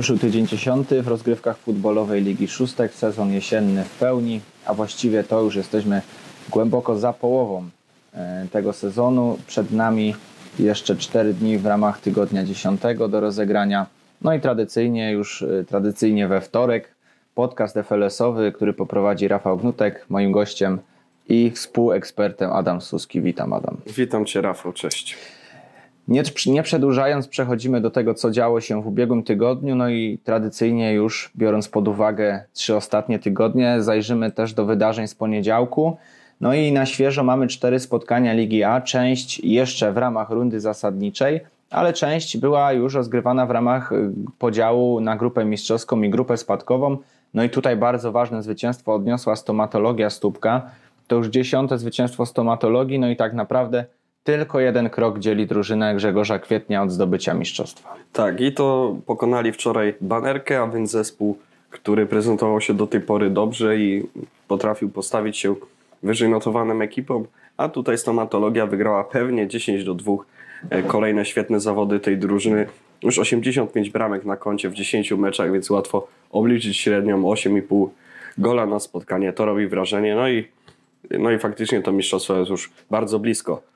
Ruszył tydzień dziesiąty w rozgrywkach futbolowej Ligi Szóstek, sezon jesienny w pełni, a właściwie to już jesteśmy głęboko za połową e, tego sezonu. Przed nami jeszcze cztery dni w ramach tygodnia dziesiątego do rozegrania. No i tradycyjnie, już e, tradycyjnie we wtorek, podcast FLS-owy, który poprowadzi Rafał Gnutek, moim gościem i współekspertem Adam Suski. Witam Adam. Witam Cię Rafał, cześć. Nie, nie przedłużając, przechodzimy do tego, co działo się w ubiegłym tygodniu. No i tradycyjnie już biorąc pod uwagę trzy ostatnie tygodnie, zajrzymy też do wydarzeń z poniedziałku. No i na świeżo mamy cztery spotkania Ligi A, część jeszcze w ramach rundy zasadniczej, ale część była już rozgrywana w ramach y, podziału na grupę mistrzowską i grupę spadkową. No i tutaj bardzo ważne zwycięstwo odniosła stomatologia Stópka. To już dziesiąte zwycięstwo stomatologii, no i tak naprawdę tylko jeden krok dzieli drużynę Grzegorza Kwietnia od zdobycia mistrzostwa. Tak, i to pokonali wczoraj banerkę, a więc zespół, który prezentował się do tej pory dobrze i potrafił postawić się wyżej notowanym ekipom, a tutaj stomatologia wygrała pewnie 10 do 2. E, kolejne świetne zawody tej drużyny. Już 85 bramek na koncie w 10 meczach, więc łatwo obliczyć średnią 8,5 gola na spotkanie. To robi wrażenie. No i, no i faktycznie to mistrzostwo jest już bardzo blisko.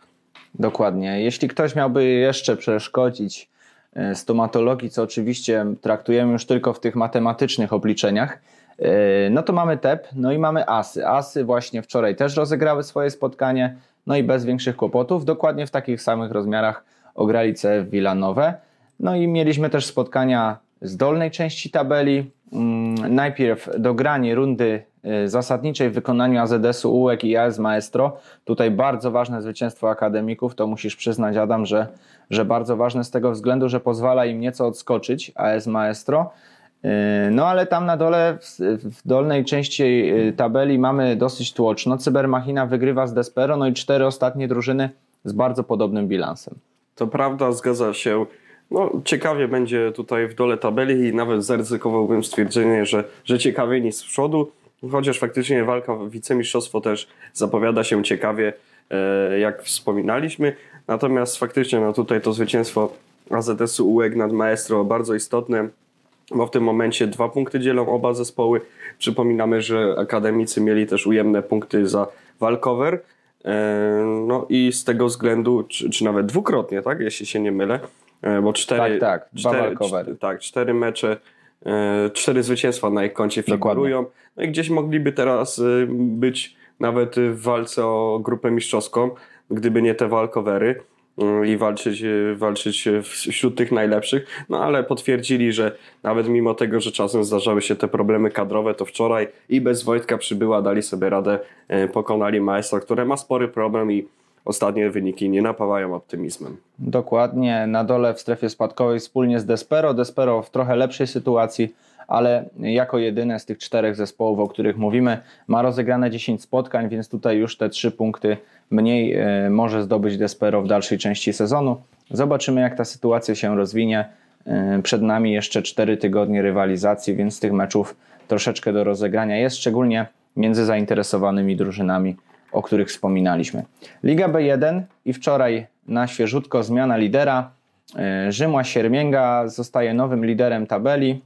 Dokładnie. Jeśli ktoś miałby jeszcze przeszkodzić e, stomatologii, co oczywiście traktujemy już tylko w tych matematycznych obliczeniach, e, no to mamy TEP, no i mamy ASY. ASY właśnie wczoraj też rozegrały swoje spotkanie, no i bez większych kłopotów, dokładnie w takich samych rozmiarach ograli CF Villanowe. No i mieliśmy też spotkania z dolnej części tabeli. Mm, najpierw dogranie rundy y, zasadniczej w wykonaniu AZS-u Ułek i AS Maestro. Tutaj bardzo ważne zwycięstwo akademików, to musisz przyznać Adam, że, że bardzo ważne z tego względu, że pozwala im nieco odskoczyć AS Maestro. Y, no ale tam na dole, w dolnej części y, tabeli mamy dosyć tłoczno. Cybermachina wygrywa z Despero, no i cztery ostatnie drużyny z bardzo podobnym bilansem. To prawda, zgadza się. No, ciekawie będzie tutaj w dole tabeli i nawet zaryzykowałbym stwierdzenie, że, że ciekawiej niż z przodu, chociaż faktycznie walka o wicemistrzostwo też zapowiada się ciekawie, e, jak wspominaliśmy. Natomiast faktycznie no tutaj to zwycięstwo AZS-u UEG nad Maestro bardzo istotne, bo w tym momencie dwa punkty dzielą oba zespoły. Przypominamy, że akademicy mieli też ujemne punkty za walkover. E, no i z tego względu, czy, czy nawet dwukrotnie, tak, jeśli się nie mylę, bo cztery, tak, tak, cztery, cztery, tak, cztery mecze, e, cztery zwycięstwa na ich koncie figurują. No i gdzieś mogliby teraz e, być nawet w walce o grupę mistrzowską, gdyby nie te walkowery i walczyć, walczyć wśród tych najlepszych. No ale potwierdzili, że nawet mimo tego, że czasem zdarzały się te problemy kadrowe, to wczoraj i bez Wojtka przybyła, dali sobie radę, pokonali Maestro, które ma spory problem i ostatnie wyniki nie napawają optymizmem. Dokładnie, na dole w strefie spadkowej wspólnie z Despero. Despero w trochę lepszej sytuacji, ale jako jedyne z tych czterech zespołów, o których mówimy, ma rozegrane 10 spotkań, więc tutaj już te trzy punkty mniej e, może zdobyć Despero w dalszej części sezonu. Zobaczymy, jak ta sytuacja się rozwinie. E, przed nami jeszcze 4 tygodnie rywalizacji, więc tych meczów troszeczkę do rozegrania jest, szczególnie między zainteresowanymi drużynami o których wspominaliśmy. Liga B1 i wczoraj na świeżutko zmiana lidera. E, Rzymła Siermięga zostaje nowym liderem tabeli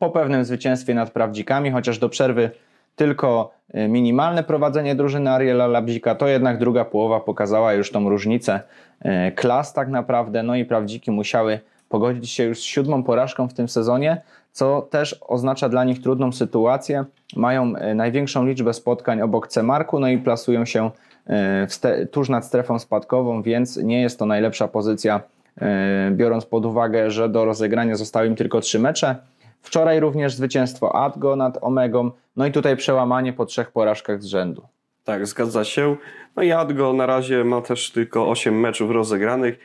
po pewnym zwycięstwie nad Prawdzikami, chociaż do przerwy tylko e, minimalne prowadzenie drużyny Ariela Labzika, to jednak druga połowa pokazała już tą różnicę e, klas tak naprawdę, no i Prawdziki musiały pogodzić się już z siódmą porażką w tym sezonie, co też oznacza dla nich trudną sytuację. Mają e, największą liczbę spotkań obok C-Marku, no i plasują się e, tuż nad strefą spadkową, więc nie jest to najlepsza pozycja, e, biorąc pod uwagę, że do rozegrania zostały im tylko trzy mecze. Wczoraj również zwycięstwo Adgo nad Omegą, no i tutaj przełamanie po trzech porażkach z rzędu. Tak, zgadza się. No i Adgo na razie ma też tylko 8 meczów rozegranych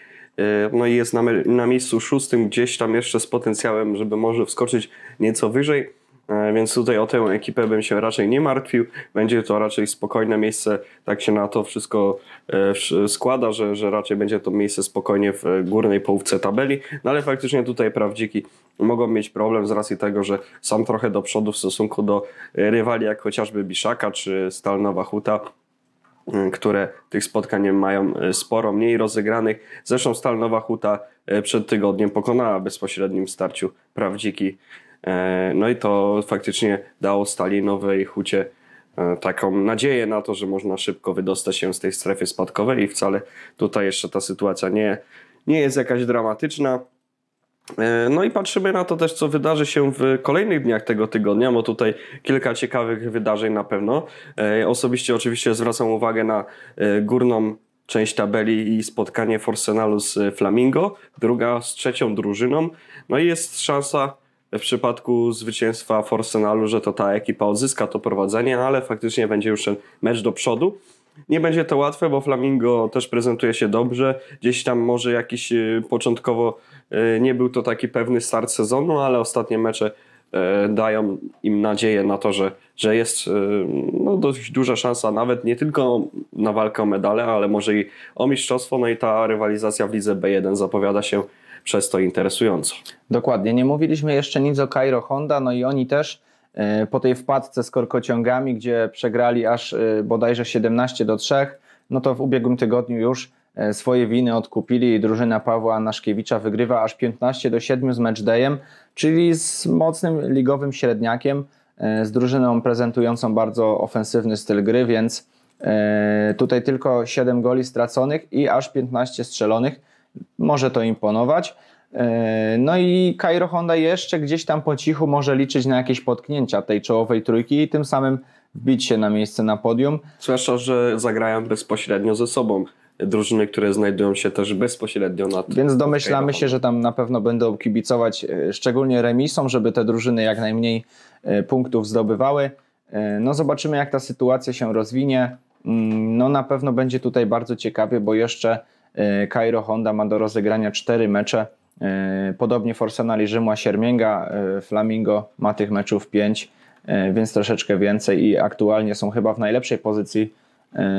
no i jest na, na miejscu szóstym, gdzieś tam jeszcze z potencjałem, żeby może wskoczyć nieco wyżej. E, więc tutaj o tę ekipę bym się raczej nie martwił. Będzie to raczej spokojne miejsce, tak się na to wszystko e, składa, że, że raczej będzie to miejsce spokojnie w górnej połówce tabeli. No ale faktycznie tutaj prawdziki mogą mieć problem z racji tego, że są trochę do przodu w stosunku do rywali, jak chociażby Biszaka czy Stalnowa Huta. Y, które tych spotkań mają y, sporo, mniej rozegranych. Zresztą Stal Nowa Huta y, przed tygodniem pokonała w bezpośrednim starciu Prawdziki. No i to faktycznie dało Stali Nowej Hucie taką nadzieję na to, że można szybko wydostać się z tej strefy spadkowej i wcale tutaj jeszcze ta sytuacja nie, nie jest jakaś dramatyczna. E, No i patrzymy na to też, co wydarzy się w kolejnych dniach tego tygodnia, bo tutaj kilka ciekawych wydarzeń na pewno. E, Osobiście oczywiście zwracam uwagę na e, górną część tabeli i spotkanie Forsenalu z Flamingo, druga z trzecią drużyną. No i jest szansa w przypadku zwycięstwa Forsenalu, że to ta ekipa odzyska to prowadzenie, ale faktycznie będzie już ten mecz do przodu. Nie będzie to łatwe, bo Flamingo też prezentuje się dobrze. Gdzieś tam może jakiś początkowo nie był to taki pewny start sezonu, ale ostatnie mecze y, dają im nadzieję na to, że, że jest y, no, dość duża szansa nawet nie tylko na walkę o medale, ale może i o mistrzostwo. No i ta rywalizacja w lidze B1 zapowiada się przez to interesująco. Dokładnie. Nie mówiliśmy jeszcze nic o Cairo Honda, no i oni też e, po tej wpadce z korkociągami, gdzie przegrali aż e, bodajże 17 do 3, no to w ubiegłym tygodniu już e, swoje winy odkupili i drużyna Pawła Naszkiewicza wygrywa aż 15 do 7 z matchdayem, czyli z mocnym ligowym średniakiem, e, z drużyną prezentującą bardzo ofensywny styl gry, więc e, tutaj tylko 7 goli straconych i aż 15 strzelonych. Może to imponować. E, No i Cairo Honda jeszcze gdzieś tam po cichu może liczyć na jakieś potknięcia tej czołowej trójki i tym samym wbić się na miejsce na podium. Zwłaszcza, że zagrają bezpośrednio ze sobą drużyny, które znajdują się też bezpośrednio nad. Więc domyślamy się, że tam na pewno będą kibicować e, szczególnie remisom, żeby te drużyny jak najmniej e, punktów zdobywały. E, No zobaczymy jak ta sytuacja się rozwinie. Mm, No na pewno będzie tutaj bardzo ciekawie, bo jeszcze Cairo Honda ma do rozegrania cztery mecze. Podobnie Forsenali Rzymła Siermięga, Flamingo ma tych meczów pięć, więc troszeczkę więcej i aktualnie są chyba w najlepszej pozycji,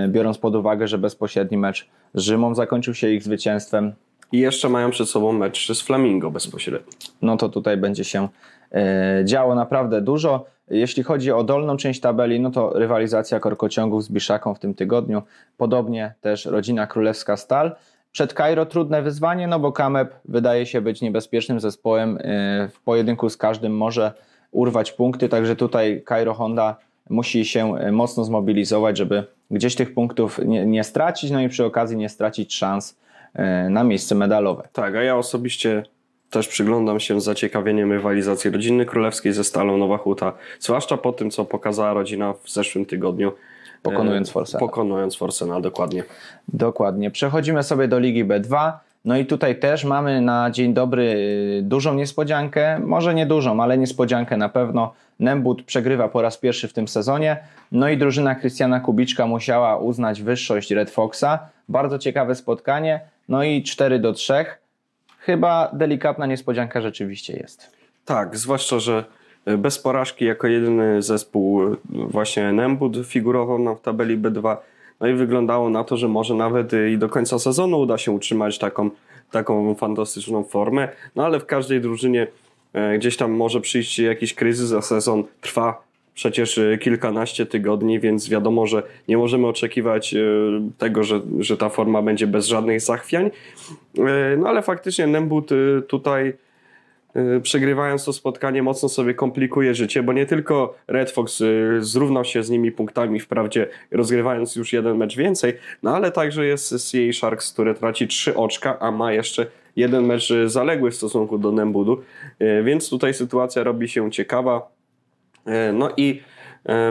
biorąc pod uwagę, że bezpośredni mecz z Rzymą zakończył się ich zwycięstwem I jeszcze mają przed sobą mecz z Flamingo bezpośrednio. no to tutaj będzie się e, działo naprawdę dużo. Jeśli chodzi o dolną część tabeli, no to rywalizacja korkociągów z Biszaką w tym tygodniu. Podobnie też rodzina królewska Stal. Przed Kairo trudne wyzwanie, no bo Kamep wydaje się być niebezpiecznym zespołem. e, W pojedynku z każdym może urwać punkty, także tutaj Kairo Honda musi się e, mocno zmobilizować, żeby gdzieś tych punktów nie, nie stracić, no i przy okazji nie stracić szans e, na miejsce medalowe. Tak, a ja osobiście też przyglądam się z zaciekawieniem rywalizacji rodziny królewskiej ze Stalą Nowa Huta, zwłaszcza po tym, co pokazała rodzina w zeszłym tygodniu. Pokonując E, Forsenal. Pokonując Forsenal, dokładnie. Dokładnie. Przechodzimy sobie do Ligi B2. No i tutaj też mamy na dzień dobry y, dużą niespodziankę, może nie dużą, ale niespodziankę na pewno. Nembut przegrywa po raz pierwszy w tym sezonie. No i drużyna Krystiana Kubiczka musiała uznać wyższość Red Foxa. Bardzo ciekawe spotkanie. No i 4 do 3. Chyba delikatna niespodzianka rzeczywiście jest. Tak, zwłaszcza, że e, bez porażki jako jedyny zespół e, właśnie Nembud figurował nam w tabeli B2. No i wyglądało na to, że może nawet e, i do końca sezonu uda się utrzymać taką, taką fantastyczną formę. No ale w każdej drużynie e, gdzieś tam może przyjść jakiś kryzys, a sezon trwa przecież e, kilkanaście tygodni, więc wiadomo, że nie możemy oczekiwać e, tego, że, że ta forma będzie bez żadnych zachwiań. E, No ale faktycznie Nembut tutaj przegrywając to spotkanie mocno sobie komplikuje życie, bo nie tylko Red Fox yy, zrównał się z nimi punktami, wprawdzie rozgrywając już jeden mecz więcej, no ale także jest CA Sharks, które traci trzy oczka, a ma jeszcze jeden mecz yy, zaległy w stosunku do Nembudu, więc tutaj sytuacja robi się ciekawa. No i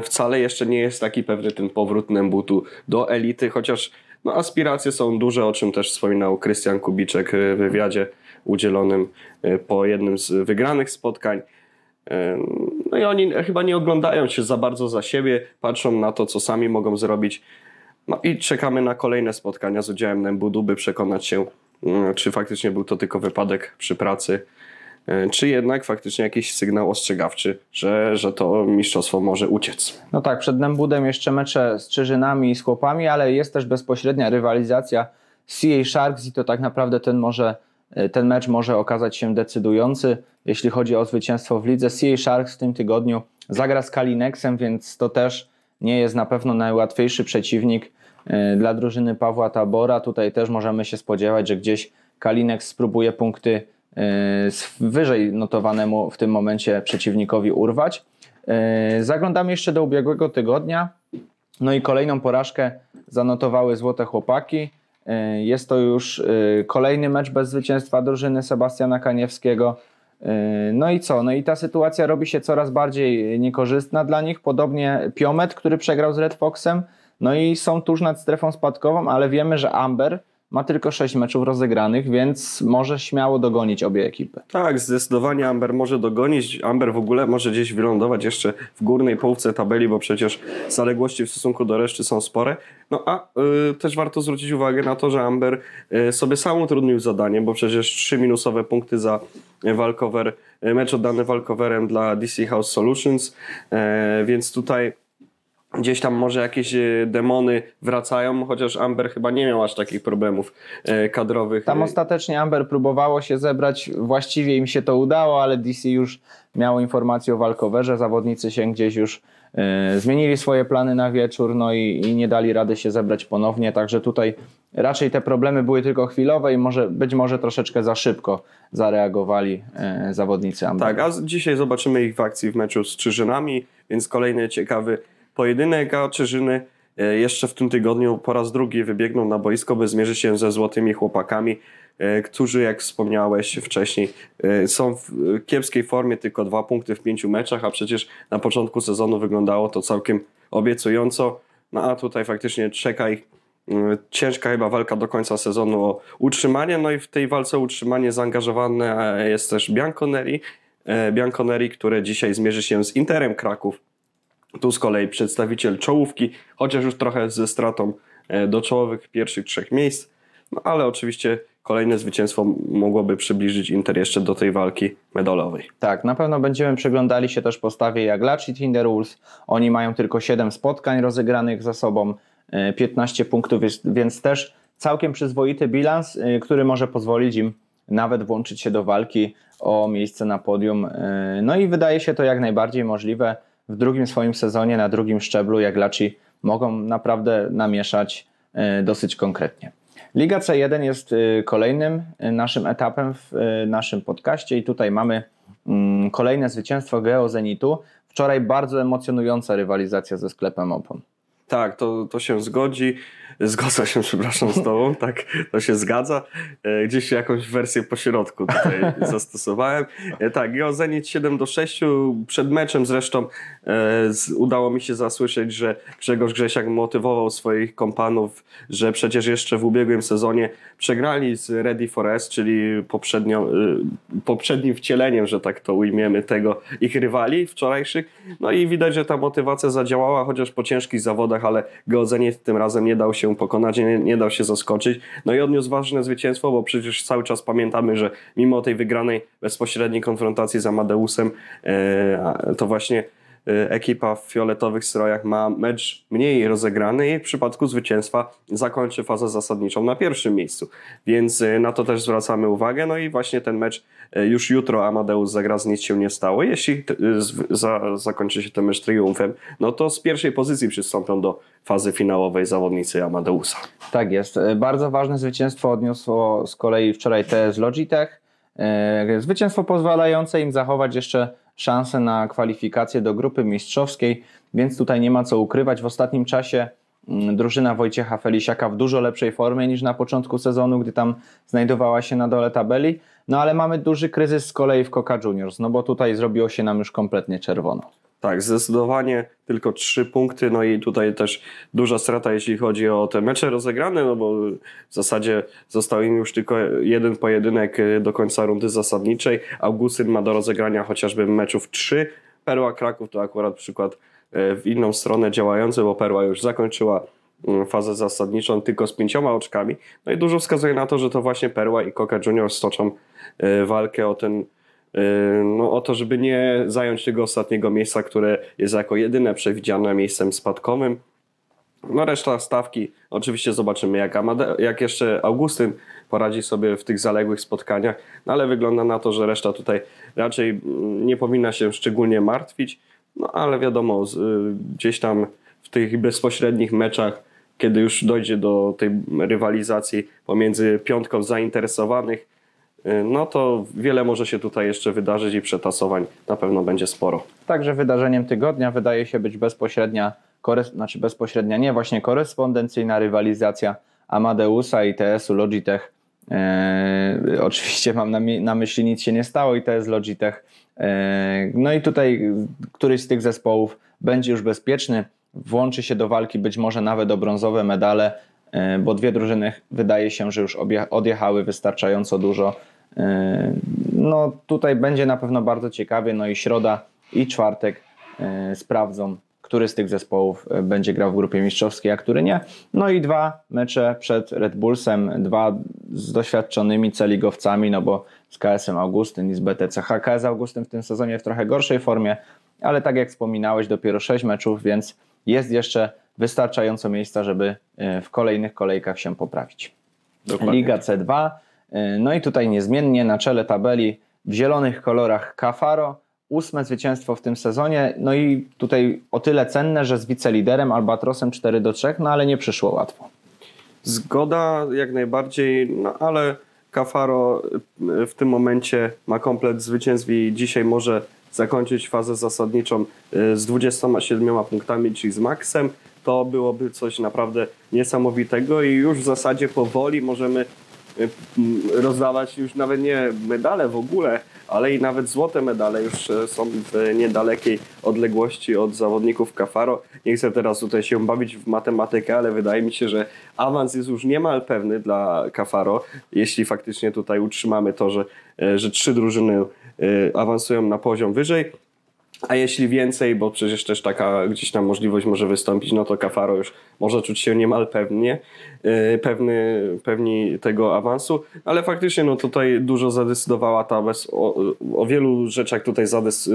wcale jeszcze nie jest taki pewny ten powrót Nembutu do elity, chociaż no, aspiracje są duże, o czym też wspominał Krystian Kubiczek w wywiadzie udzielonym e, po jednym z wygranych spotkań. E, No i oni chyba nie oglądają się za bardzo za siebie, patrzą na to, co sami mogą zrobić. No i czekamy na kolejne spotkania z udziałem Nembudu, by przekonać się, mm, czy faktycznie był to tylko wypadek przy pracy, e, czy jednak faktycznie jakiś sygnał ostrzegawczy, że, że to mistrzostwo może uciec. No tak, przed Nembudem jeszcze mecze z Czyżynami i z Chłopami, ale jest też bezpośrednia rywalizacja CA Sharks i to tak naprawdę ten, może, ten mecz może okazać się decydujący, jeśli chodzi o zwycięstwo w lidze. CA Sharks w tym tygodniu zagra z Kalinexem, więc to też nie jest na pewno najłatwiejszy przeciwnik. e, dla drużyny Pawła Tabora. Tutaj też możemy się spodziewać, że gdzieś Kalinek spróbuje punkty e, wyżej notowanemu w tym momencie przeciwnikowi urwać. E, Zaglądamy jeszcze do ubiegłego tygodnia. No i kolejną porażkę zanotowały Złote Chłopaki. E, Jest to już e, kolejny mecz bez zwycięstwa drużyny Sebastiana Kaniewskiego. E, No i co? No i ta sytuacja robi się coraz bardziej niekorzystna dla nich. Podobnie Piomet, który przegrał z Red Foxem. No i są tuż nad strefą spadkową, ale wiemy, że Amber ma tylko 6 meczów rozegranych, więc może śmiało dogonić obie ekipy. Tak, zdecydowanie Amber może dogonić. Amber w ogóle może gdzieś wylądować jeszcze w górnej połówce tabeli, bo przecież zaległości w stosunku do reszty są spore. No a y, też warto zwrócić uwagę na to, że Amber y, sobie sam utrudnił zadanie, bo przecież trzy minusowe punkty za walkover, y, mecz oddany walkoverem dla DC House Solutions, y, więc tutaj gdzieś tam może jakieś y, demony wracają, chociaż Amber chyba nie miał aż takich problemów y, kadrowych. Tam Y, ostatecznie Amber próbowało się zebrać, właściwie im się to udało, ale DC już miało informację o walkowerze, zawodnicy się gdzieś już e, zmienili swoje plany na wieczór, no i, i nie dali rady się zebrać ponownie, także tutaj raczej te problemy były tylko chwilowe i może, być może troszeczkę za szybko zareagowali e, zawodnicy Amber. Tak, a dzisiaj zobaczymy ich w akcji w meczu z Czyżynami, więc kolejny ciekawy pojedynek, a Czyżyny e, jeszcze w tym tygodniu po raz drugi wybiegną na boisko, by zmierzyć się ze złotymi chłopakami, e, którzy, jak wspomniałeś wcześniej, e, są w kiepskiej formie, tylko dwa punkty w pięciu meczach, a przecież na początku sezonu wyglądało to całkiem obiecująco. No a tutaj faktycznie czeka ich ciężka chyba walka do końca sezonu o utrzymanie, no i w tej walce o utrzymanie zaangażowane jest też Bianconeri, Bianconeri, które dzisiaj zmierzy się z Interem Kraków. Tu z kolei przedstawiciel czołówki, chociaż już trochę ze stratą e, do czołowych pierwszych trzech miejsc, no ale oczywiście kolejne zwycięstwo mogłoby przybliżyć Inter jeszcze do tej walki medalowej. Tak, na pewno będziemy przyglądali się też postawie Jaglaci Tinderwolves. Oni mają tylko 7 spotkań rozegranych za sobą, e, 15 punktów, jest, więc też całkiem przyzwoity bilans, e, który może pozwolić im nawet włączyć się do walki o miejsce na podium. E, No i wydaje się to jak najbardziej możliwe. W drugim swoim sezonie, na drugim szczeblu, Jaglaci mogą naprawdę namieszać e, dosyć konkretnie. Liga C1 jest y, kolejnym y, naszym etapem w naszym podcaście i tutaj mamy mm, kolejne zwycięstwo Geo Zenitu. Wczoraj bardzo emocjonująca rywalizacja ze sklepem Opon. Tak, to, to się zgodzi. Zgodzę się, przepraszam, z Tobą. Tak, to się zgadza. E, Gdzieś jakąś wersję pośrodku tutaj zastosowałem. E, Tak, Geo Zenit 7 do 6. Przed meczem zresztą e, z, udało mi się zasłyszeć, że Grzegorz Grzesiak motywował swoich kompanów, że przecież jeszcze w ubiegłym sezonie przegrali z Ready for S, czyli poprzednim wcieleniem, że tak to ujmiemy, tego ich rywali wczorajszych. No i widać, że ta motywacja zadziałała, chociaż po ciężkich zawodach, ale Geozeniet tym razem nie dał się pokonać, nie, nie dał się zaskoczyć. No i odniósł ważne zwycięstwo, bo przecież cały czas pamiętamy, że mimo tej wygranej bezpośredniej konfrontacji z Amadeusem, e, to właśnie ekipa w fioletowych strojach ma mecz mniej rozegrany i w przypadku zwycięstwa zakończy fazę zasadniczą na pierwszym miejscu. Więc e, na to też zwracamy uwagę. No i właśnie ten mecz e, już jutro Amadeus zagra z nic się nie stało. Jeśli za, zakończy się ten mecz triumfem, no to z pierwszej pozycji przystąpią do fazy finałowej zawodnicy Amadeusa. Tak jest. Bardzo ważne zwycięstwo odniosło z kolei wczoraj TS Logitech. Zwycięstwo pozwalające im zachować jeszcze szansę na kwalifikację do grupy mistrzowskiej, więc tutaj nie ma co ukrywać. W ostatnim czasie mm, drużyna Wojciecha Felisiaka w dużo lepszej formie niż na początku sezonu, gdy tam znajdowała się na dole tabeli. No ale mamy duży kryzys z kolei w Coca Juniors, no bo tutaj zrobiło się nam już kompletnie czerwono. Tak, zdecydowanie tylko trzy punkty, no i tutaj też duża strata, jeśli chodzi o te mecze rozegrane, no bo w zasadzie został im już tylko jeden pojedynek y, do końca rundy zasadniczej. Augustyn ma do rozegrania chociażby meczów trzy. Perła Kraków to akurat przykład y, w inną stronę działający, bo Perła już zakończyła y, fazę zasadniczą tylko z pięcioma oczkami. No i dużo wskazuje na to, że to właśnie Perła i Coca Juniors stoczą y, walkę o ten no, o to, żeby nie zająć tego ostatniego miejsca, które jest jako jedyne przewidziane miejscem spadkowym. No reszta stawki, oczywiście zobaczymy jak, Amade- jak jeszcze Augustyn poradzi sobie w tych zaległych spotkaniach, no ale wygląda na to, że reszta tutaj raczej mm, nie powinna się szczególnie martwić, no ale wiadomo, y, gdzieś tam w tych bezpośrednich meczach kiedy już dojdzie do tej rywalizacji pomiędzy piątką zainteresowanych, no to wiele może się tutaj jeszcze wydarzyć i przetasowań na pewno będzie sporo. Także wydarzeniem tygodnia wydaje się być bezpośrednia, znaczy bezpośrednia, nie, właśnie korespondencyjna rywalizacja Amadeusa i TS-u Logitech. Eee, oczywiście mam na, mi- na myśli nic się nie stało i TS Logitech. Eee, no i tutaj któryś z tych zespołów będzie już bezpieczny, włączy się do walki być może nawet o brązowe medale, bo dwie drużyny wydaje się, że już odjechały wystarczająco dużo. Eee, No tutaj będzie na pewno bardzo ciekawie, no i środa i czwartek e, sprawdzą, który z tych zespołów e, będzie grał w grupie mistrzowskiej, a który nie. No i dwa mecze przed Red Bullsem, dwa z doświadczonymi celigowcami, no bo z KS-em Augustyn i z BTCH. KS Augustyn w tym sezonie w trochę gorszej formie, ale tak jak wspominałeś, dopiero sześć meczów, więc jest jeszcze wystarczająco miejsca, żeby e, w kolejnych kolejkach się poprawić. Dokładnie. Liga C2. Y, No i tutaj niezmiennie na czele tabeli w zielonych kolorach Cafaro. Ósme zwycięstwo w tym sezonie. No i tutaj o tyle cenne, że z wiceliderem Albatrosem 4 do 3, no ale nie przyszło łatwo. Zgoda jak najbardziej, no ale Cafaro y, w tym momencie ma komplet zwycięstw i dzisiaj może zakończyć fazę zasadniczą z 27 punktami, czyli z maksem. To byłoby coś naprawdę niesamowitego i już w zasadzie powoli możemy y, m, rozdawać już nawet nie medale w ogóle, ale i nawet złote medale już e, są w niedalekiej odległości od zawodników Cafaro. Nie chcę teraz tutaj się bawić w matematykę, ale wydaje mi się, że awans jest już niemal pewny dla Cafaro, jeśli faktycznie tutaj utrzymamy to, że, e, że trzy drużyny e, awansują na poziom wyżej. A jeśli więcej, bo przecież też taka gdzieś tam możliwość może wystąpić, no to Cafaro już może czuć się niemal pewnie, yy, pewny, pewni tego awansu, ale faktycznie no tutaj dużo zadecydowała ta, bez, o, o wielu rzeczach tutaj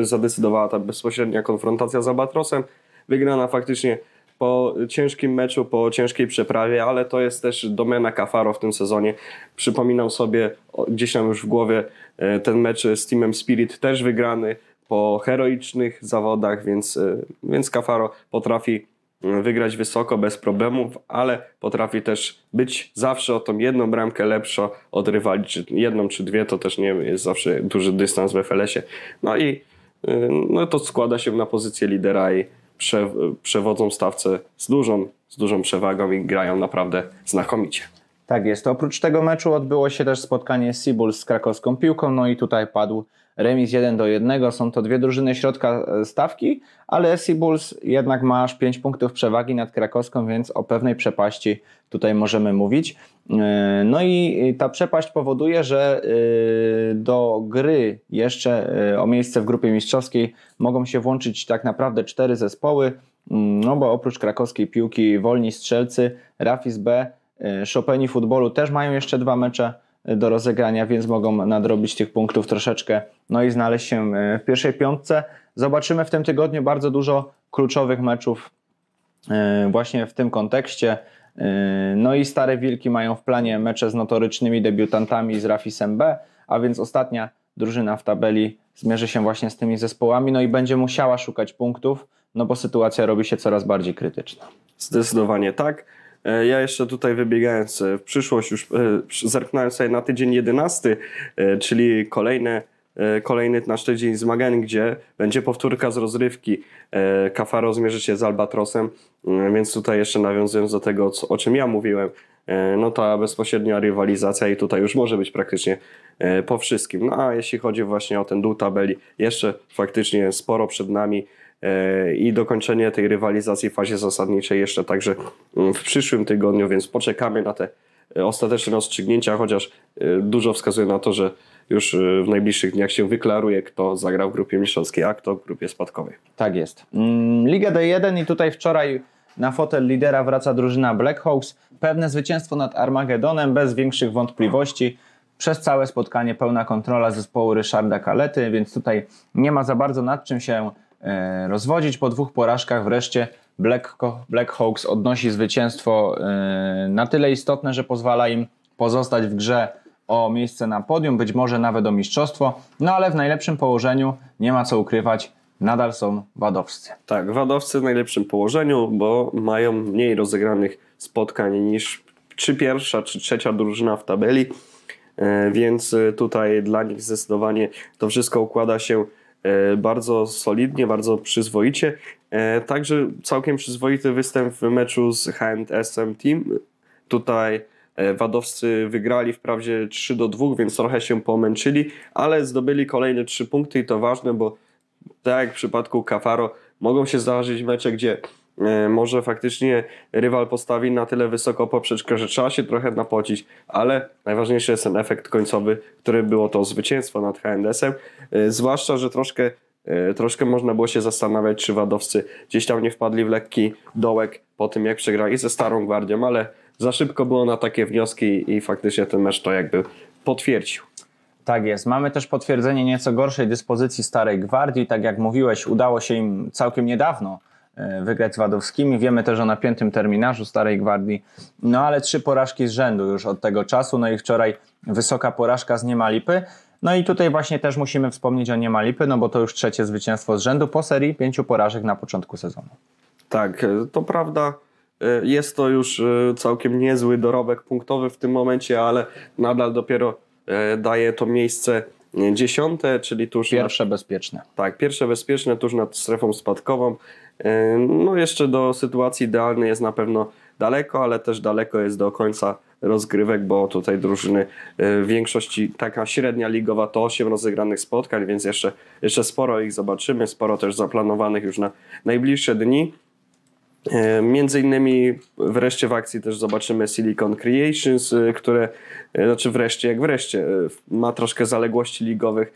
zadecydowała ta bezpośrednia konfrontacja z Albatrosem, wygrana faktycznie po ciężkim meczu, po ciężkiej przeprawie, ale to jest też domena Cafaro w tym sezonie. Przypominam sobie gdzieś tam już w głowie e, ten mecz z Teamem Spirit też wygrany po heroicznych zawodach, więc, e, więc Cafaro potrafi e, wygrać wysoko bez problemów, ale potrafi też być zawsze o tą jedną bramkę lepsza od rywali, czy jedną czy dwie, to też nie jest zawsze duży dystans w FLS-ie. No i y, no to składa się na pozycję lidera i prze, przewodzą stawce z dużą, z dużą przewagą i grają naprawdę znakomicie. Tak jest. Oprócz tego meczu odbyło się też spotkanie Sibul z krakowską piłką, no i tutaj padł remis 1 do 1. Są to dwie drużyny środka e, stawki, ale Sibuls jednak ma aż 5 punktów przewagi nad krakowską, więc o pewnej przepaści tutaj możemy mówić. E, No i ta przepaść powoduje, że e, do gry jeszcze e, o miejsce w grupie mistrzowskiej mogą się włączyć tak naprawdę cztery zespoły, Mm, no bo oprócz krakowskiej piłki Wolni Strzelcy, Rafis B, e, Chopini Futbolu też mają jeszcze dwa mecze e, do rozegrania, więc mogą nadrobić tych punktów troszeczkę, no i znaleźć się e, w pierwszej piątce. Zobaczymy w tym tygodniu bardzo dużo kluczowych meczów e, właśnie w tym kontekście. E, No i Stare Wilki mają w planie mecze z notorycznymi debiutantami z Rafisem B, a więc ostatnia drużyna w tabeli zmierzy się właśnie z tymi zespołami, no i będzie musiała szukać punktów, no bo sytuacja robi się coraz bardziej krytyczna. Zdecydowanie tak. E, Ja jeszcze tutaj wybiegając e, w przyszłość, już e, zerknąłem sobie na tydzień 11, e, czyli kolejne, kolejny nasz tydzień zmagań, gdzie będzie powtórka z rozrywki. Cafaro zmierzy się z Albatrosem, więc tutaj jeszcze nawiązując do tego, o czym ja mówiłem, no ta bezpośrednia rywalizacja i tutaj już może być praktycznie po wszystkim. No a jeśli chodzi właśnie o ten dół tabeli, jeszcze faktycznie sporo przed nami i dokończenie tej rywalizacji w fazie zasadniczej jeszcze także mm, w przyszłym tygodniu, więc poczekamy na te e, ostateczne rozstrzygnięcia, chociaż e, dużo wskazuje na to, że już e, w najbliższych dniach się wyklaruje, kto zagrał w grupie mistrzowskiej, a kto w grupie spadkowej. Tak jest. Mm, Liga D1 i tutaj wczoraj na fotel lidera wraca drużyna Blackhawks. Pewne zwycięstwo nad Armagedonem bez większych wątpliwości. Przez całe spotkanie pełna kontrola zespołu Ryszarda Kalety, więc tutaj nie ma za bardzo nad czym się e, rozwodzić. Po dwóch porażkach wreszcie Black, Blackhawks odnosi zwycięstwo e, na tyle istotne, że pozwala im pozostać w grze o miejsce na podium, być może nawet o mistrzostwo, no ale w najlepszym położeniu nie ma co ukrywać. nadal są wadowscy. Tak, wadowcy w najlepszym położeniu, bo mają mniej rozegranych spotkań niż czy pierwsza, czy trzecia drużyna w tabeli, e, więc e, tutaj dla nich zdecydowanie to wszystko układa się e, bardzo solidnie, bardzo przyzwoicie. Także całkiem przyzwoity występ w meczu z H&SM Team. Tutaj Wadowcy wygrali wprawdzie 3 do 2, więc trochę się pomęczyli, ale zdobyli kolejne 3 punkty i to ważne, bo tak jak w przypadku Cafaro mogą się zdarzyć mecze, gdzie E, może faktycznie rywal postawi na tyle wysoko poprzeczkę, że trzeba się trochę napocić, ale najważniejszy jest ten efekt końcowy, który było to zwycięstwo nad HNS-em, e, zwłaszcza, że troszkę, e, troszkę można było się zastanawiać, czy wadowcy gdzieś tam nie wpadli w lekki dołek po tym, jak przegrali ze Starą Gwardią, ale za szybko było na takie wnioski i faktycznie ten mecz to jakby potwierdził. Tak jest. Mamy też potwierdzenie nieco gorszej dyspozycji Starej Gwardii. Tak jak mówiłeś, udało się im całkiem niedawno E, wygrać z Wadowskimi. Wiemy też o napiętym terminarzu Starej Gwardii. No ale trzy porażki z rzędu już od tego czasu. No i wczoraj wysoka porażka z Niemalipy. No i tutaj właśnie też musimy wspomnieć o Niemalipy, no bo to już trzecie zwycięstwo z rzędu po serii pięciu porażek na początku sezonu. Tak, e, to prawda. E, jest to już całkiem niezły dorobek punktowy w tym momencie, ale nadal dopiero daje to miejsce dziesiąte, czyli tuż. Pierwsze nad, bezpieczne. Tak, pierwsze bezpieczne, tuż nad strefą spadkową. No jeszcze do sytuacji idealnej jest na pewno daleko, ale też daleko jest do końca rozgrywek, bo tutaj drużyny e, w większości taka średnia ligowa to 8 rozegranych spotkań, więc jeszcze, jeszcze sporo ich zobaczymy, sporo też zaplanowanych już na najbliższe dni. E, między innymi wreszcie w akcji też zobaczymy Silicon Creations, e, które, e, znaczy wreszcie, jak wreszcie, ma troszkę zaległości ligowych.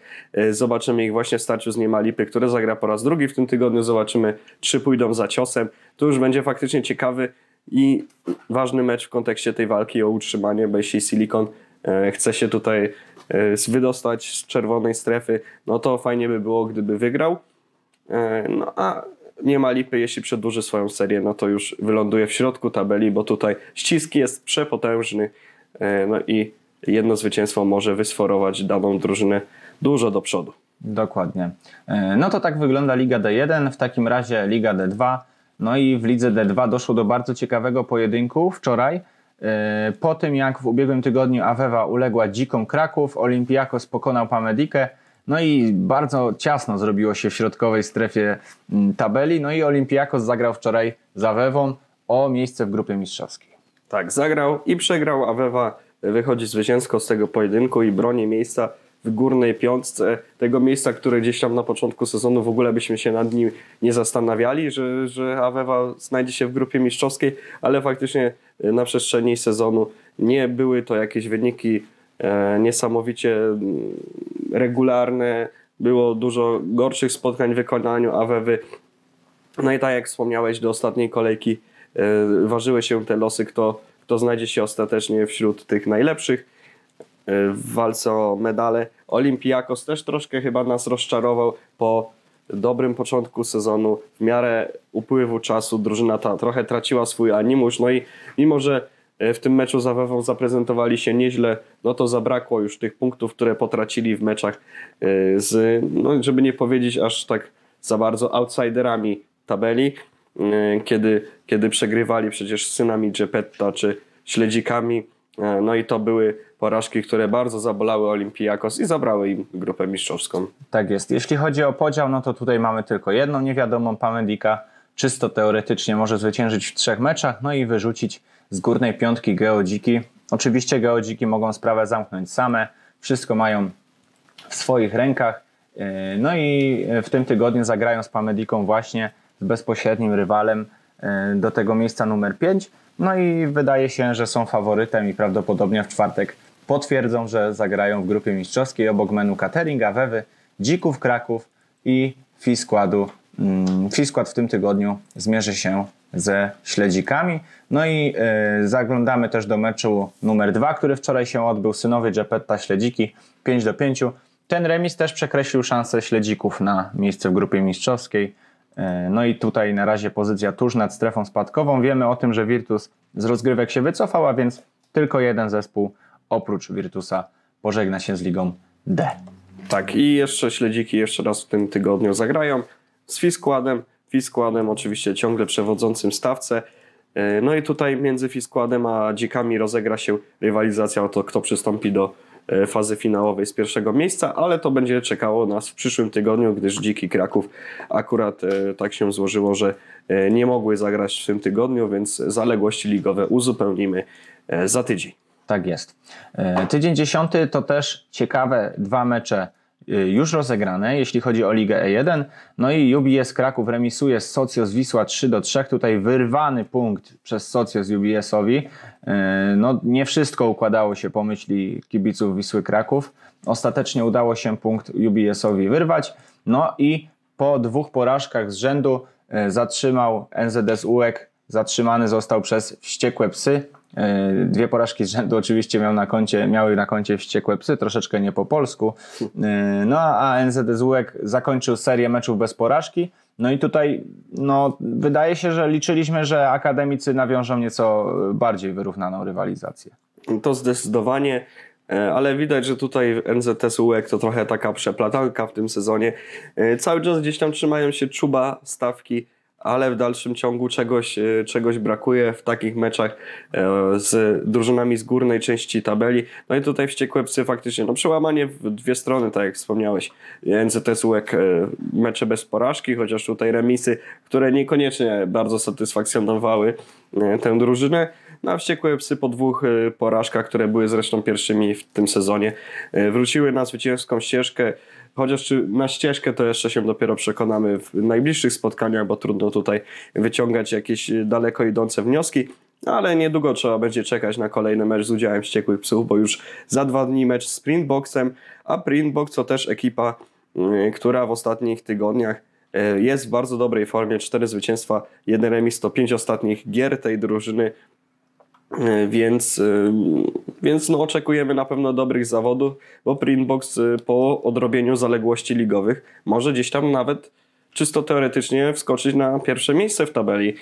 Zobaczymy ich właśnie w starciu z Niemalipy, które zagra po raz drugi w tym tygodniu. Zobaczymy, czy pójdą za ciosem. To już będzie faktycznie ciekawy i ważny mecz w kontekście tej walki o utrzymanie, bo jeśli Silicon chce się tutaj wydostać z czerwonej strefy, no to fajnie by było, gdyby wygrał. No a nie ma lipy, jeśli przedłuży swoją serię, no to już wyląduje w środku tabeli, bo tutaj ścisk jest przepotężny e, no i jedno zwycięstwo może wysforować daną drużynę dużo do przodu. Dokładnie. E, no to tak wygląda Liga D1, w takim razie Liga D2. No i w Lidze D2 doszło do bardzo ciekawego pojedynku wczoraj. E, po tym jak w ubiegłym tygodniu Awewa uległa dzikom Kraków, Olimpiakos pokonał Pamedikę, no i bardzo ciasno zrobiło się w środkowej strefie mm, tabeli. No i Olimpiakos zagrał wczoraj z Awewą o miejsce w grupie mistrzowskiej. Tak, zagrał i przegrał. Awewa wychodzi zwycięsko z tego pojedynku i broni miejsca w górnej piątce. Tego miejsca, które gdzieś tam na początku sezonu w ogóle byśmy się nad nim nie zastanawiali, że, że Awewa znajdzie się w grupie mistrzowskiej, ale faktycznie na przestrzeni sezonu nie były to jakieś wyniki niesamowicie mm, regularne, było dużo gorszych spotkań w wykonaniu Awewy. No i tak jak wspomniałeś, do ostatniej kolejki e, ważyły się te losy, kto, kto znajdzie się ostatecznie wśród tych najlepszych e, w walce o medale. Olimpiakos też troszkę chyba nas rozczarował po dobrym początku sezonu. W miarę upływu czasu drużyna ta trochę traciła swój animusz, no i mimo, że E, w tym meczu z zaprezentowali się nieźle, no to zabrakło już tych punktów, które potracili w meczach e, z, no żeby nie powiedzieć aż tak za bardzo outsiderami tabeli, e, kiedy, kiedy przegrywali przecież z synami Gepetta czy śledzikami, no i to były porażki, które bardzo zabolały Olimpijakos i zabrały im grupę mistrzowską. Tak jest. Jeśli chodzi o podział, no to tutaj mamy tylko jedną niewiadomą Pamedika. Czysto teoretycznie może zwyciężyć w trzech meczach, no i wyrzucić z górnej piątki geodziki. Oczywiście geodziki mogą sprawę zamknąć same, wszystko mają w swoich rękach. E, no i w tym tygodniu zagrają z Pamediką właśnie z bezpośrednim rywalem e, do tego miejsca numer 5. No i wydaje się, że są faworytem i prawdopodobnie w czwartek potwierdzą, że zagrają w grupie mistrzowskiej obok menu Catering, Awewy, Dzików Kraków i Fiskładu. Mm, Fiskład w tym tygodniu zmierzy się ze śledzikami. No i y, zaglądamy też do meczu numer dwa, który wczoraj się odbył. Synowie Gepetta Śledziki 5 do 5. Ten remis też przekreślił szansę śledzików na miejsce w grupie mistrzowskiej. Y, no i tutaj na razie pozycja tuż nad strefą spadkową. Wiemy o tym, że Virtus z rozgrywek się wycofał, a więc tylko jeden zespół oprócz Virtusa pożegna się z ligą D. Tak, i jeszcze śledziki jeszcze raz w tym tygodniu zagrają z Fiskładem. Fiskładem oczywiście ciągle przewodzącym stawce. E, no i tutaj między Fiskładem a Dzikami rozegra się rywalizacja o to, kto przystąpi do e, fazy finałowej z pierwszego miejsca, ale to będzie czekało nas w przyszłym tygodniu, gdyż Dziki Kraków akurat e, tak się złożyło, że nie mogły zagrać w tym tygodniu, więc zaległości ligowe uzupełnimy za tydzień. Tak jest. Tydzień dziesiąty to też ciekawe dwa mecze już rozegrane, jeśli chodzi o Ligę E1. No i UBS Kraków remisuje z Socios Wisła 3 do 3. Tutaj wyrwany punkt przez Socios UBS-owi. Y, no, nie wszystko układało się po myśli kibiców Wisły Kraków. Ostatecznie udało się punkt UBS-owi wyrwać. No i po dwóch porażkach z rzędu y, zatrzymał NZS UEK, zatrzymany został przez wściekłe psy dwie porażki z rzędu oczywiście miał na koncie, miały na koncie wściekłe psy, troszeczkę nie po polsku. E, no a NZD zakończył serię meczów bez porażki. No i tutaj no, wydaje się, że liczyliśmy, że akademicy nawiążą nieco bardziej wyrównaną rywalizację. To zdecydowanie, e, ale widać, że tutaj NZS UEK to trochę taka przeplatanka w tym sezonie. Cały czas gdzieś tam trzymają się czuba stawki ale w dalszym ciągu czegoś, e, czegoś brakuje w takich meczach e, z drużynami z górnej części tabeli. No i tutaj wściekłe psy faktycznie, no przełamanie w dwie strony, tak jak wspomniałeś. NZS UEK e, mecze bez porażki, chociaż tutaj remisy, które niekoniecznie bardzo satysfakcjonowały tę drużynę. No a wściekłe psy po dwóch porażkach, które były zresztą pierwszymi w tym sezonie, wróciły na zwycięską ścieżkę. Chociaż czy na ścieżkę to jeszcze się dopiero przekonamy w najbliższych spotkaniach, bo trudno tutaj wyciągać jakieś daleko idące wnioski. Ale niedługo trzeba będzie czekać na kolejny mecz z udziałem Wściekłych Psów, bo już za dwa dni mecz z Printboxem, a Printbox to też ekipa, która w ostatnich tygodniach jest w bardzo dobrej formie. Cztery zwycięstwa, jeden remis to pięć ostatnich gier tej drużyny. E, więc, e, więc no oczekujemy na pewno dobrych zawodów, bo Printbox e, po odrobieniu zaległości ligowych może gdzieś tam nawet czysto teoretycznie wskoczyć na pierwsze miejsce w tabeli.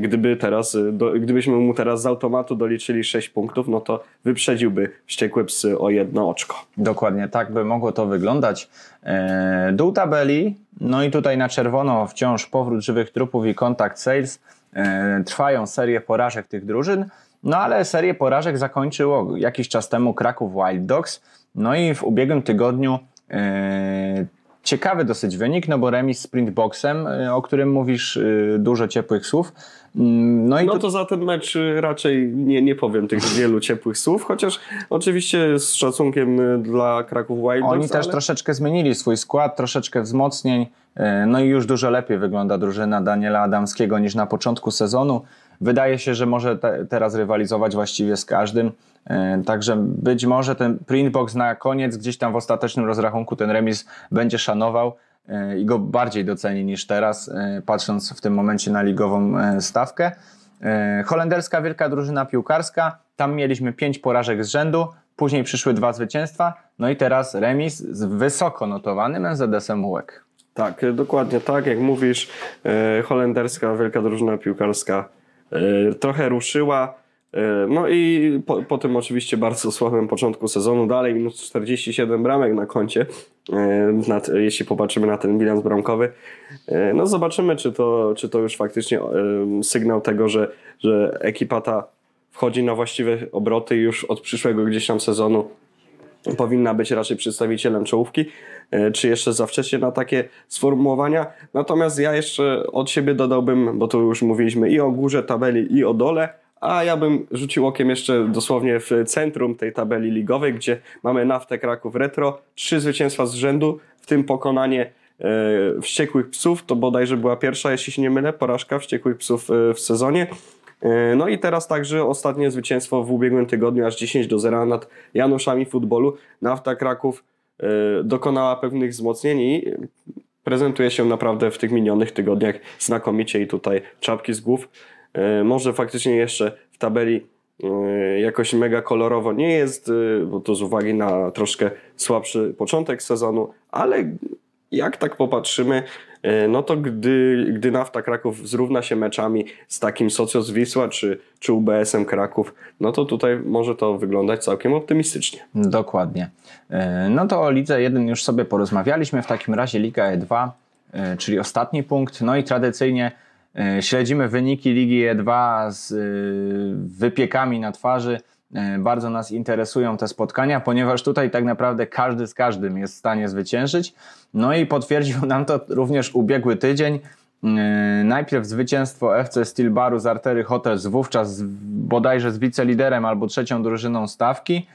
Gdyby teraz, do, gdybyśmy mu teraz z automatu doliczyli 6 punktów, no to wyprzedziłby wściekłe psy o jedno oczko. Dokładnie tak by mogło to wyglądać. Dół tabeli, no i tutaj na czerwono wciąż powrót żywych trupów i kontakt sales. Trwają serie porażek tych drużyn. No ale serię porażek zakończyło jakiś czas temu Kraków Wild Dogs. No i w ubiegłym tygodniu yy, ciekawy dosyć wynik, no bo remis z Printboxem, yy, o którym mówisz yy, dużo ciepłych słów. Mm, no, i no to... za ten mecz raczej nie, nie powiem tych wielu ciepłych słów, chociaż oczywiście z szacunkiem dla Kraków Wild Dogs. Oni też troszeczkę zmienili swój skład, troszeczkę wzmocnień, no i już dużo lepiej wygląda drużyna Daniela Adamskiego niż na początku sezonu. Wydaje się, że może te, teraz rywalizować właściwie z każdym. E, także być może ten printbox na koniec, gdzieś tam w ostatecznym rozrachunku, ten remis będzie szanował e, i go bardziej doceni niż teraz, e, patrząc w tym momencie na ligową stawkę. Holenderska wielka drużyna piłkarska, tam mieliśmy pięć porażek z rzędu, później przyszły dwa zwycięstwa, no i teraz remis z wysoko notowanym NZS-em UEK. Tak, dokładnie tak, jak mówisz, holenderska wielka drużyna piłkarska trochę ruszyła. E, no i po, po, tym oczywiście bardzo słabym początku sezonu, dalej minus 47 bramek na koncie, e, jeśli popatrzymy na ten bilans bramkowy. No zobaczymy, czy to, czy to już faktycznie sygnał tego, że, że ekipa ta wchodzi na właściwe obroty już od przyszłego gdzieś tam sezonu powinna być raczej przedstawicielem czołówki, e, czy jeszcze za wcześnie na takie sformułowania. Natomiast ja jeszcze od siebie dodałbym, bo tu już mówiliśmy i o górze tabeli, i o dole, a ja bym rzucił okiem jeszcze dosłownie w centrum tej tabeli ligowej, gdzie mamy Naftę Kraków Retro, trzy zwycięstwa z rzędu, w tym pokonanie e, Wściekłych Psów, to bodajże była pierwsza, jeśli się nie mylę, porażka Wściekłych Psów e, w sezonie. E, no i teraz także ostatnie zwycięstwo w ubiegłym tygodniu, aż 10 do 0 nad Januszami Futbolu. Nafta Kraków e, dokonała pewnych wzmocnień i prezentuje się naprawdę w tych minionych tygodniach znakomicie i tutaj czapki z głów. E, może faktycznie jeszcze w tabeli jakoś mega kolorowo nie jest, bo to z uwagi na troszkę słabszy początek sezonu, ale jak tak popatrzymy, e, no to gdy, gdy Nafta Kraków zrówna się meczami z takim Socios Wisła czy, czy UBS-em Kraków, no to tutaj może to wyglądać całkiem optymistycznie. Dokładnie. E, no to o Lidze 1 już sobie porozmawialiśmy, w takim razie Liga E2 e, czyli ostatni punkt. No i tradycyjnie śledzimy wyniki Ligi E2 z wypiekami na twarzy. E, Bardzo nas interesują te spotkania, ponieważ tutaj tak naprawdę każdy z każdym jest w stanie zwyciężyć. No i potwierdził nam to również ubiegły tydzień. E, Najpierw zwycięstwo FC Steel Baru z Artery Hotels, wówczas bodajże z wiceliderem albo trzecią drużyną stawki.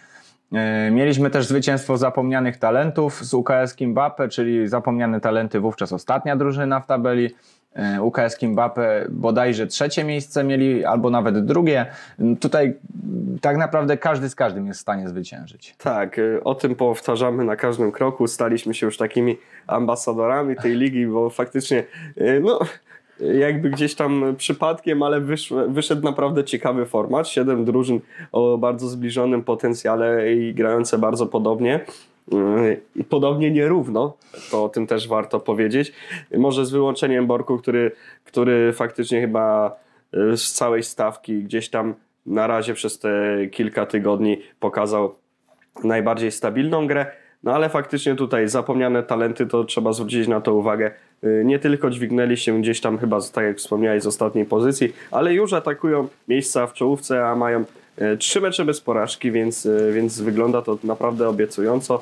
E, Mieliśmy też zwycięstwo zapomnianych talentów z UKS Kimbape, czyli zapomniane talenty wówczas ostatnia drużyna w tabeli. E, UKS Kimbape bodajże trzecie miejsce mieli, albo nawet drugie. Tutaj tak naprawdę każdy z każdym jest w stanie zwyciężyć. Tak, y, o tym powtarzamy na każdym kroku. Staliśmy się już takimi ambasadorami tej ligi, bo faktycznie, y, no, jakby gdzieś tam przypadkiem, ale wyszedł naprawdę ciekawy format. Siedem drużyn o bardzo zbliżonym potencjale i grające bardzo podobnie. Y, I podobnie nierówno, to o tym też warto powiedzieć. Może z wyłączeniem Borku, który, który faktycznie chyba y, z całej stawki gdzieś tam na razie przez te kilka tygodni pokazał najbardziej stabilną grę. No ale faktycznie tutaj zapomniane talenty, to trzeba zwrócić na to uwagę. Y, Nie tylko dźwignęli się gdzieś tam chyba, tak jak wspomniałeś, z ostatniej pozycji, ale już atakują miejsca w czołówce, a mają trzy mecze bez porażki, więc, więc wygląda to naprawdę obiecująco.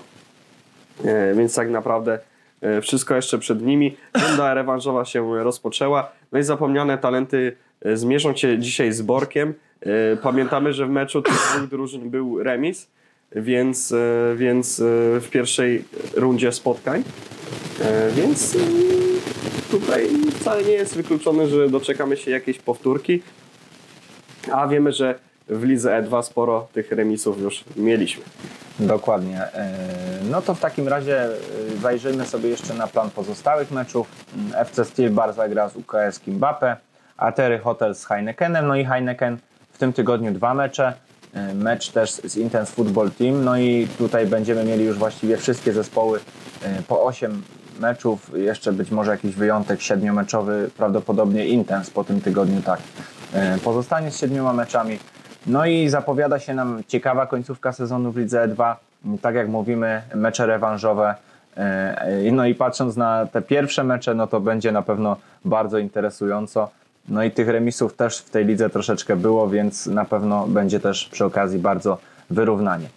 E, Więc tak naprawdę e, wszystko jeszcze przed nimi. Runda rewanżowa się rozpoczęła. No i zapomniane talenty e, zmierzą się dzisiaj z Borkiem. Pamiętamy, że w meczu tych dwóch drużyn był remis, więc, więc w pierwszej rundzie spotkań. Więc tutaj wcale nie jest wykluczone, że doczekamy się jakiejś powtórki. A wiemy, że w lidze E2 sporo tych remisów już mieliśmy. Dokładnie. E, No to w takim razie e, zajrzyjmy sobie jeszcze na plan pozostałych meczów. Mm, FC Steel Bar zagra z UKS Kimbape, Atery Hotel z Heinekenem, no i Heineken w tym tygodniu dwa mecze. E, Mecz też z Intense Football Team, no i tutaj będziemy mieli już właściwie wszystkie zespoły e, po 8 meczów, jeszcze być może jakiś wyjątek siedmiomeczowy, prawdopodobnie Intense po tym tygodniu tak e, pozostanie z siedmioma meczami. No i zapowiada się nam ciekawa końcówka sezonu w Lidze E2. Tak jak mówimy, mecze rewanżowe. E, No i patrząc na te pierwsze mecze, no to będzie na pewno bardzo interesująco. No i tych remisów też w tej lidze troszeczkę było, więc na pewno będzie też przy okazji bardzo wyrównanie.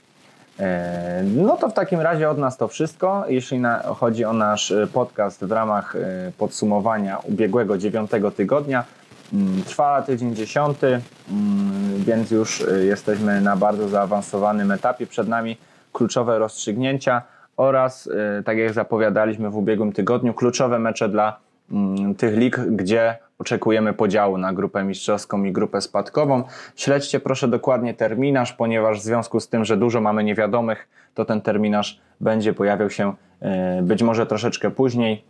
E, No to w takim razie od nas to wszystko. Jeśli chodzi o nasz e, podcast w ramach e, podsumowania ubiegłego dziewiątego tygodnia, trwa tydzień dziesiąty, mm, więc już e, jesteśmy na bardzo zaawansowanym etapie. Przed nami kluczowe rozstrzygnięcia oraz, e, tak jak zapowiadaliśmy w ubiegłym tygodniu, kluczowe mecze dla mm, tych lig, gdzie oczekujemy podziału na grupę mistrzowską i grupę spadkową. Śledźcie proszę dokładnie terminarz, ponieważ w związku z tym, że dużo mamy niewiadomych, to ten terminarz będzie pojawiał się e, być może troszeczkę później.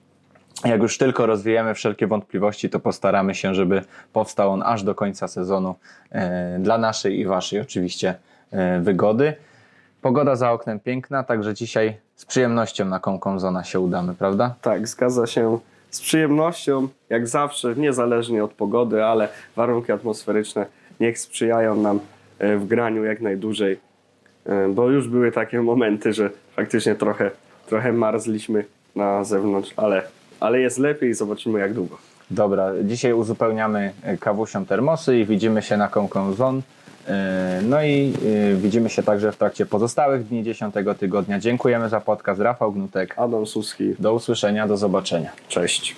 Jak już tylko rozwijemy wszelkie wątpliwości, to postaramy się, żeby powstał on aż do końca sezonu e, dla naszej i waszej oczywiście e, wygody. Pogoda za oknem piękna, także dzisiaj z przyjemnością na Komkomzona się udamy, prawda? Tak, zgadza się. Z przyjemnością, jak zawsze, niezależnie od pogody, ale warunki atmosferyczne niech sprzyjają nam e, w graniu jak najdłużej, bo już były takie momenty, że faktycznie trochę, trochę marzliśmy na zewnątrz, ale, ale jest lepiej, zobaczymy jak długo. Dobra, dzisiaj uzupełniamy e, kawusią termosy i widzimy się na Komkomzon. E, No i e, widzimy się także w trakcie pozostałych dni 10 tygodnia. Dziękujemy za podcast. Rafał Gnutek. Adam Suski, Do usłyszenia, do zobaczenia. cześć.